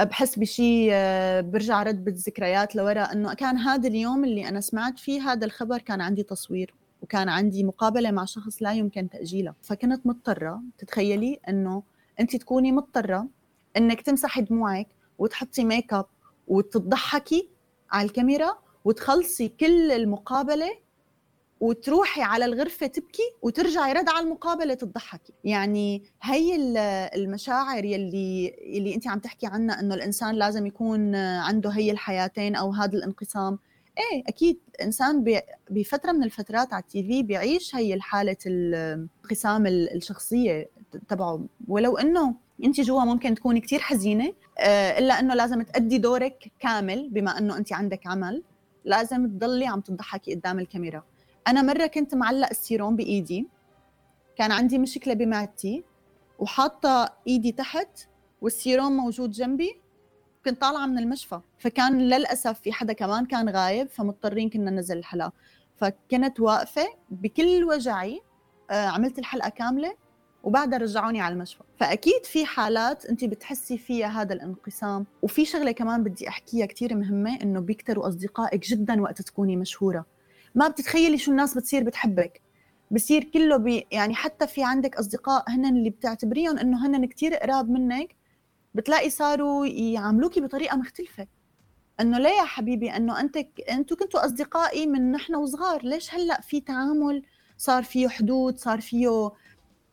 بحس بشيء آه، برجع رد بالذكريات لورا إنه كان هذا اليوم اللي أنا سمعت فيه هذا الخبر كان عندي تصوير وكان عندي مقابلة مع شخص لا يمكن تاجيلها فكنت مضطرة تتخيلي إنه أنت تكوني مضطرة إنك تمسحي دموعك وتحطي make up وتضحكي على الكاميرا وتخلصي كل المقابلة وتروحي على الغرفة تبكي وترجعي رد على المقابلة تضحكي. يعني هي المشاعر يلي يلي انت عم تحكي عنها إنه الإنسان لازم يكون عنده هي الحياتين أو هذا الانقسام. إيه أكيد إنسان بفترة من الفترات على ال TV بيعيش هي الحاله الانقسام الشخصية تبعه. ولو إنه انت جوا ممكن تكوني كثير حزينة آه، إلا إنه لازم تأدي دورك كامل بما إنه انت عندك عمل. لازم تضلي عم تضحكي قدام الكاميرا. أنا مرة كنت معلق السيروم بإيدي كان عندي مشكلة بمعدتي وحاطة إيدي تحت والسيروم موجود جنبي كنت طالعة من المشفى. فكان للأسف في حدا كمان كان غايب فمضطرين كنا ننزل الحلقة فكنت واقفة بكل وجعي آه، عملت الحلقة كاملة وبعدها رجعوني على المشفى. فأكيد في حالات أنت بتحسي فيها هذا الانقسام وفي شغلة كمان بدي أحكيها كثير مهمة إنه بيكتروا أصدقائك جدا وقت تكوني مشهورة. ما بتتخيلي شو الناس بتصير بتحبك. بصير كله بي يعني حتى في عندك أصدقاء هن اللي بتعتبريهم إنه هن كثير قراب منك بتلاقي صاروا يعاملوكي بطريقة مختلفة. إنه ليه يا حبيبي؟ إنه أنت أنتوا كنتوا أصدقائي من نحن وصغار ليش هلأ في تعامل؟ صار فيه حدود صار فيه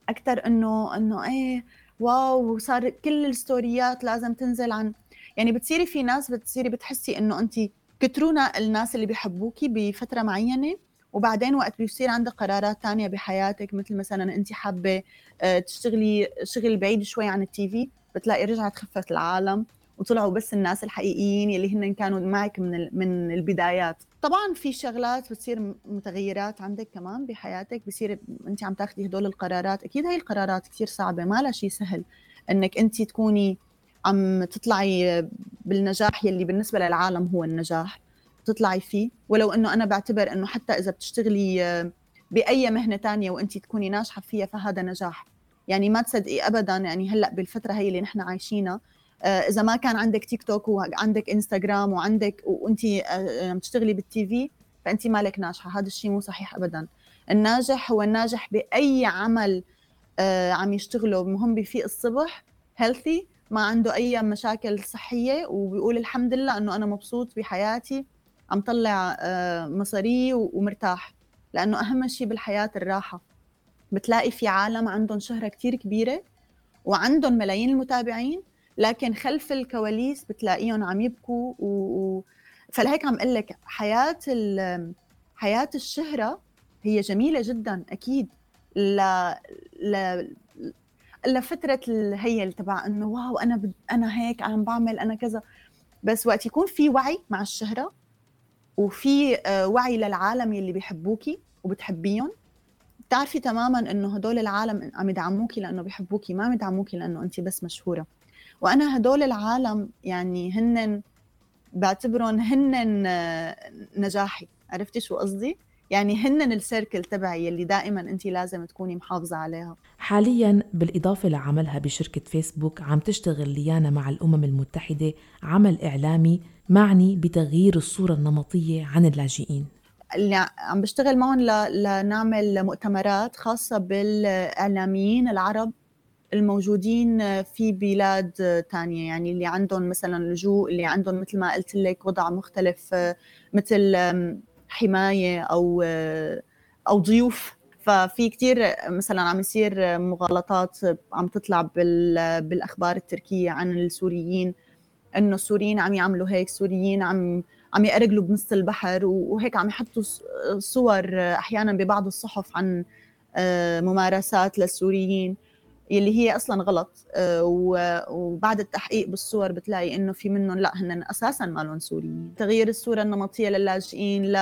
أكثر إنه إنه إيه واو صار كل الستوريات لازم تنزل عن يعني بتصيري في ناس بتصيري بتحسي إنه انت كترونا الناس اللي بيحبوكي بفترة معينة وبعدين وقت بيصير عندك قرارات تانية بحياتك مثل مثلا انت حابة آه، تشتغلي شغل بعيد شوي عن التي في بتلاقي رجعت خفت العالم وطلعوا بس الناس الحقيقيين يلي هن كانوا معك من من البدايات. طبعا في شغلات بتصير متغيرات عندك كمان بحياتك بصير انت عم تاخذي هدول القرارات. أكيد هاي القرارات كثير صعبة ما لها شيء سهل إنك انت تكوني عم تطلعي بالنجاح يلي بالنسبة للعالم هو النجاح تطلعي فيه. ولو إنه أنا بعتبر إنه حتى إذا بتشتغلي بأي مهنة تانية وانت تكوني ناجحة فيها فهذا نجاح. يعني ما تصدقي ابدا يعني هلأ بالفترة هي اللي نحن عايشينها آه، إذا ما كان عندك تيك توك وعندك انستغرام وعندك وانت آه، عم تشتغلي بالتي في فانت مالك ناجحة. هذا الشيء مو صحيح ابدا. الناجح هو الناجح بأي عمل آه، عم يشتغله مهم بفيق الصبح هيلثي ما عنده أي مشاكل صحية وبيقول الحمد لله إنه أنا مبسوط بحياتي عم طلع مصاري ومرتاح. لأنه أهم شيء بالحياة الراحة. بتلاقي في عالم عندهم شهرة كثير كبيرة وعندهم ملايين المتابعين لكن خلف الكواليس بتلاقيهم عم يبكوا و... و... فلهيك عم أقول لك حياة ال... حياة الشهرة هي جميلة جدا أكيد. ل ل لفترة هي تبع إنه واو أنا ب... أنا هيك عم بعمل أنا كذا. بس وقت يكون في وعي مع الشهرة وفي آه، وعي للعالم يلي بيحبوكي وبتحبيهم بتعرفي تماما إنه هدول العالم عم يدعموكي لأنه بيحبوكي ما عم يدعموكي لأنه انت بس مشهورة. وأنا هدول العالم يعني هن بعتبرهم هن نجاحي. عرفتي شو قصدي؟ يعني هن السيركل تبعي اللي دائما انت لازم تكوني محافظة عليها. حاليا بالإضافة لعملها بشركة فيسبوك عم تشتغل ليانا مع الأمم المتحدة عمل إعلامي معني بتغيير الصورة النمطية عن اللاجئين. اللي عم بشتغل معهم لنعمل مؤتمرات خاصة بالإعلاميين العرب الموجودين في بلاد تانية. يعني اللي عندهم مثلا لجوء اللي عندهم مثل ما قلت لك وضع مختلف مثل حماية أو أو ضيوف. ففي كتير مثلا عم يصير مغالطات عم تطلع بالأخبار التركية عن السوريين إنه السوريين عم يعملوا هيك سوريين عم عم يأرجلوا بنص البحر وهيك عم يحطوا صور أحيانا ببعض الصحف عن آه، ممارسات للسوريين. يلي هي أصلا غلط. آه، وبعد التحقيق بالصور بتلاقي إنه في منهم لا هن أساسا ما لهم سوريين تغيير الصورة النمطية للاجئين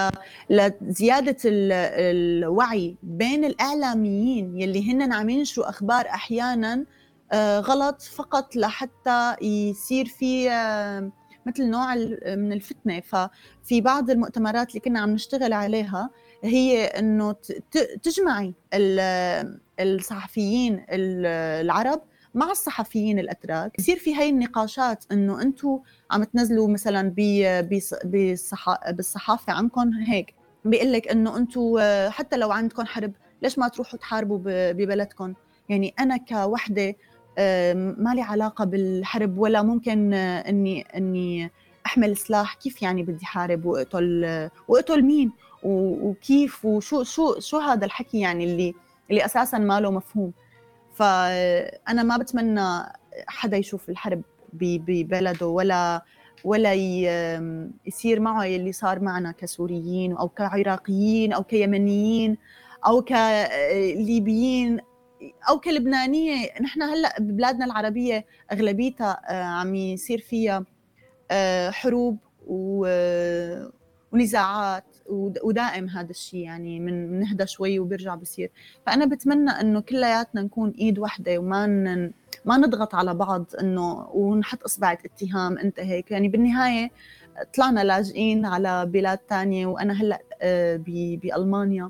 لزيادة الوعي بين الإعلاميين يلي هن عم ينشروا أخبار أحيانا آه، غلط فقط لحتى يصير في آه، مثل نوع من الفتنة. ففي بعض المؤتمرات اللي كنا عم نشتغل عليها هي إنه تجمعي الصحفيين العرب مع الصحفيين الاتراك يصير في هاي النقاشات إنه أنتم عم تنزلوا مثلا بالصحافة عنكم هيك. بيقول لك إنه أنتم حتى لو عندكم حرب ليش ما تروحوا تحاربوا ببلدكم؟ يعني أنا كوحدة ما لي علاقة بالحرب ولا ممكن إني إني أحمل سلاح. كيف يعني بدي حارب؟ وأقتل وأقتل مين؟ وكيف وشو شو شو هذا الحكي يعني اللي اللي أساسا ما له مفهوم. فأنا ما بتمنى حدا يشوف الحرب ببلده ولا ولا يصير معه اللي صار معنا كسوريين أو كعراقيين أو كيمنيين أو كليبيين أو كلبنانية. نحن هلأ ببلادنا العربية أغلبيتها آه، عم يصير فيها آه، حروب ونزاعات. ودائم هذا الشيء يعني من بنهدى شوي وبيرجع بصير. فأنا بتمنى إنه كلياتنا نكون إيد واحدة وما. ما نضغط على بعض إنه ونحط اصبعة اتهام أنت هيك. يعني بالنهاية طلعنا لاجئين على بلاد تانية وأنا هلأ آه، بألمانيا.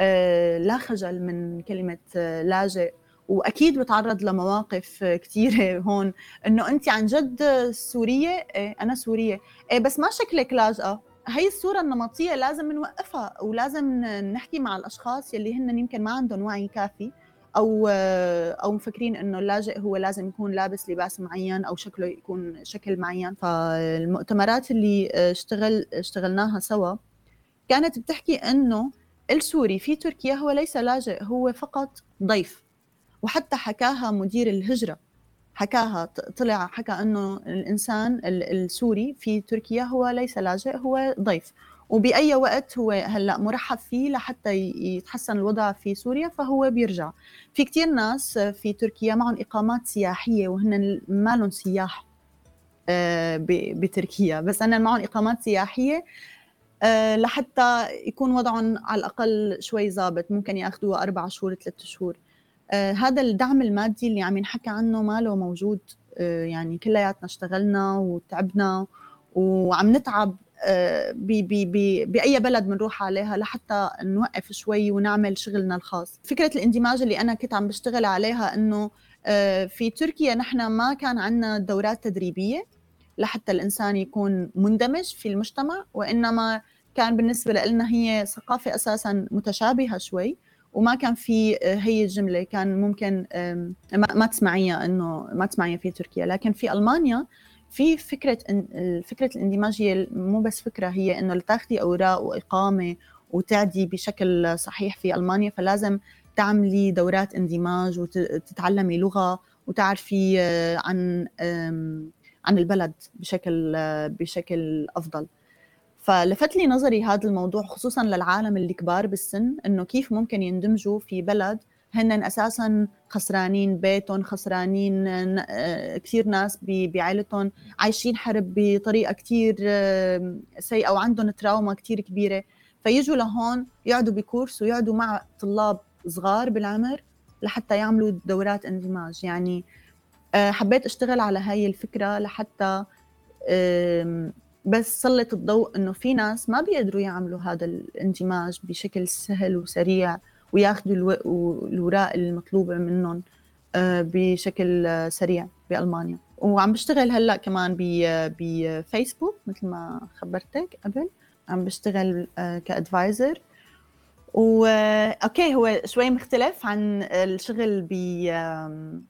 آه، لا خجل من كلمة آه، لاجئ. وأكيد بتعرض لمواقف كثيره هون إنه أنت عن جد سورية؟ إيه أنا سورية. إيه بس ما شكلك لاجئة. هي الصورة النمطية لازم نوقفها ولازم نحكي مع الأشخاص يلي هن يمكن ما عندهم وعي كافي أو أو مفكرين إنه اللاجئ هو لازم يكون لابس لباس معين أو شكله يكون شكل معين. فالمؤتمرات اللي اشتغل اشتغلناها سوا كانت بتحكي إنه السوري في تركيا هو ليس لاجئ هو فقط ضيف وحتى حكاها مدير الهجرة. حكاها طلع حكى إنه الإنسان السوري في تركيا هو ليس لاجئ هو ضيف. وبأي وقت هو هلأ مرحب فيه لحتى يتحسن الوضع في سوريا فهو بيرجع. في كثير ناس في تركيا معهم إقامات سياحية وهن ما لهم سياح آه، بتركيا. بس أنا معهم إقامات سياحية آه، لحتى يكون وضعهم على الأقل شوي ظابط. ممكن يأخذوها أربع شهور ثلاث شهور. هذا الدعم المادي اللي عم ينحكى عنه ما له موجود آه، يعني كلياتنا اشتغلنا وتعبنا وعم نتعب آه، بي بي بي بأي بلد بنروح عليها لحتى نوقف شوي ونعمل شغلنا الخاص. فكرة الاندماج اللي أنا كنت عم بشتغل عليها إنه في تركيا نحن ما كان عندنا دورات تدريبية لحتى الإنسان يكون مندمج في المجتمع وإنما كان بالنسبة لنا هي ثقافة أساسا متشابهة شوي. وما كان في آه، هي الجمله كان ممكن ما تسمعيها إنه ما تسمعيها في تركيا لكن في ألمانيا في فكرة فكرة الاندماج هي مو بس فكرة هي إنه لتاخذي أوراق وإقامة وتعدي بشكل صحيح في ألمانيا فلازم تعملي دورات اندماج وتتعلمي لغة وتعرفي آه، عن عن البلد بشكل آه، بشكل أفضل. فلفت لي نظري هذا الموضوع خصوصا للعالم اللي كبار بالسن إنه كيف ممكن يندمجوا في بلد هن أساسا خسرانين بيتهم خسرانين آه، كثير ناس بعائلتهم عايشين حرب بطريقة كثير سيئة وعندهم تراوما كثير كبيرة. فيجوا لهون يقعدوا بكورس ويقعدوا مع طلاب صغار بالعمر لحتى يعملوا دورات اندماج. يعني آه، حبيت أشتغل على هاي الفكرة لحتى بس سلط الضوء إنه في ناس ما بيقدروا يعملوا هذا الاندماج بشكل سهل وسريع وياخذوا الوراق المطلوبه منهم آه، بشكل سريع بألمانيا. وعم بشتغل هلأ كمان بفيسبوك مثل ما خبرتك قبل. عم بشتغل آه، ك advisor. و أوكي هو شوي مختلف عن الشغل ب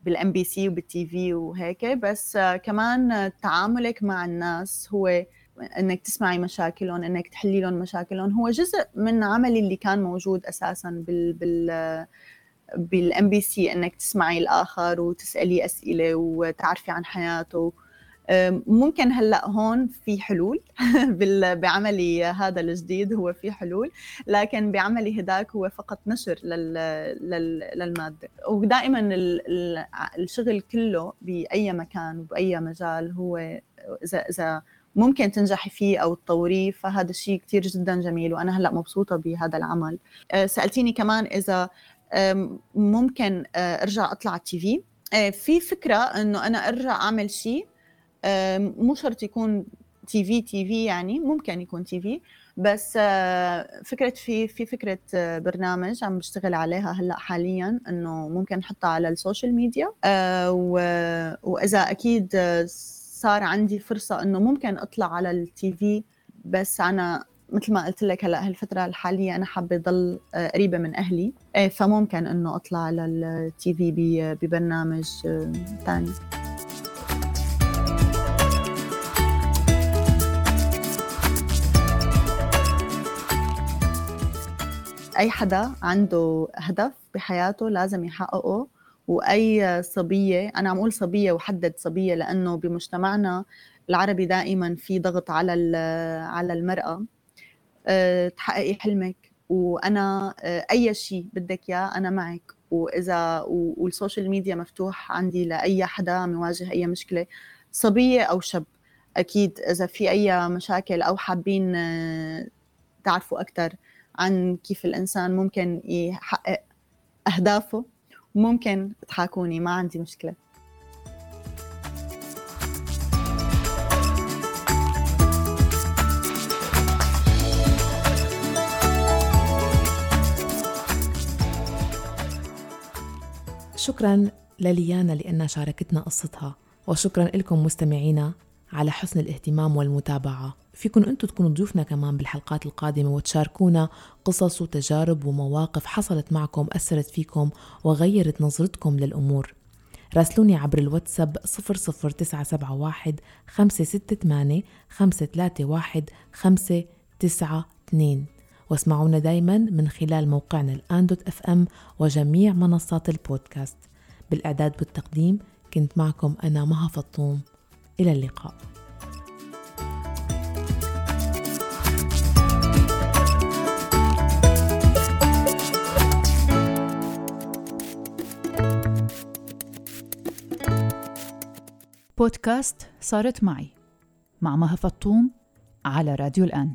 بال MBC وبال TV وهيك بس آه، كمان تعاملك مع الناس هو إنك تسمعي مشاكلهم إنك تحلي لهم مشاكلهم. هو جزء من عملي اللي كان موجود أساسا بال بال بال MBC إنك تسمعي الآخر وتسألي أسئلة وتعرفي عن حياته. ممكن هلأ هون في حلول. (laughs) بعملي هذا الجديد هو في حلول لكن بعملي هداك هو فقط نشر للمادة. ودائما الشغل كله بأي مكان وبأي مجال هو إذا إذا ممكن تنجحي فيه أو تطوريه فهذا الشيء كثير جدا جميل وأنا هلأ مبسوطة بهذا العمل. أه، سألتيني كمان إذا ممكن أه، أرجع أطلع على التي في. أه، في فكرة إنه أنا أرجع أعمل شيء مو شرط يكون TV TV يعني ممكن يكون TV بس فكرة في في فكرة برنامج عم بشتغل عليها هلأ حاليا إنه ممكن نحطها على ال social media. وإذا أكيد صار عندي فرصة إنه ممكن أطلع على ال TV بس أنا مثل ما قلت لك هلا هالفترة الحالية أنا حابة ضل آه، قريبة من أهلي. آه، فممكن إنه أطلع على ال TV ببرنامج ثاني آه، أي حدا عنده هدف بحياته لازم يحققه. وأي صبية أنا عم أقول صبية وحدد صبية لأنه بمجتمعنا العربي دائما في ضغط على على المرأة. آه، تحققي حلمك وأنا آه، أي شيء بدك إياه أنا معك. وإذا وال social media مفتوح عندي لأي حدا عم يواجه أي مشكلة صبية أو شاب أكيد إذا في أي مشاكل أو حابين آه، تعرفوا أكثر عن كيف الإنسان ممكن يحقق أهدافه ممكن تحاكوني ما عندي مشكلة. شكرا لليانا لأنها شاركتنا قصتها وشكرا لكم مستمعينا. على حسن الاهتمام والمتابعة. فيكن أنتم تكونوا ضيوفنا كمان بالحلقات القادمة وتشاركونا قصص وتجارب ومواقف حصلت معكم أثرت فيكم وغيرت نظرتكم للأمور. راسلوني عبر الواتساب 00971 568 531 592 واسمعونا دايما من خلال موقعنا الآن دوت اف ام وجميع منصات البودكاست. بالإعداد والتقديم كنت معكم أنا مها فطوم. إلى اللقاء. بودكاست صارت معي مع مها فطوم على راديو الآن.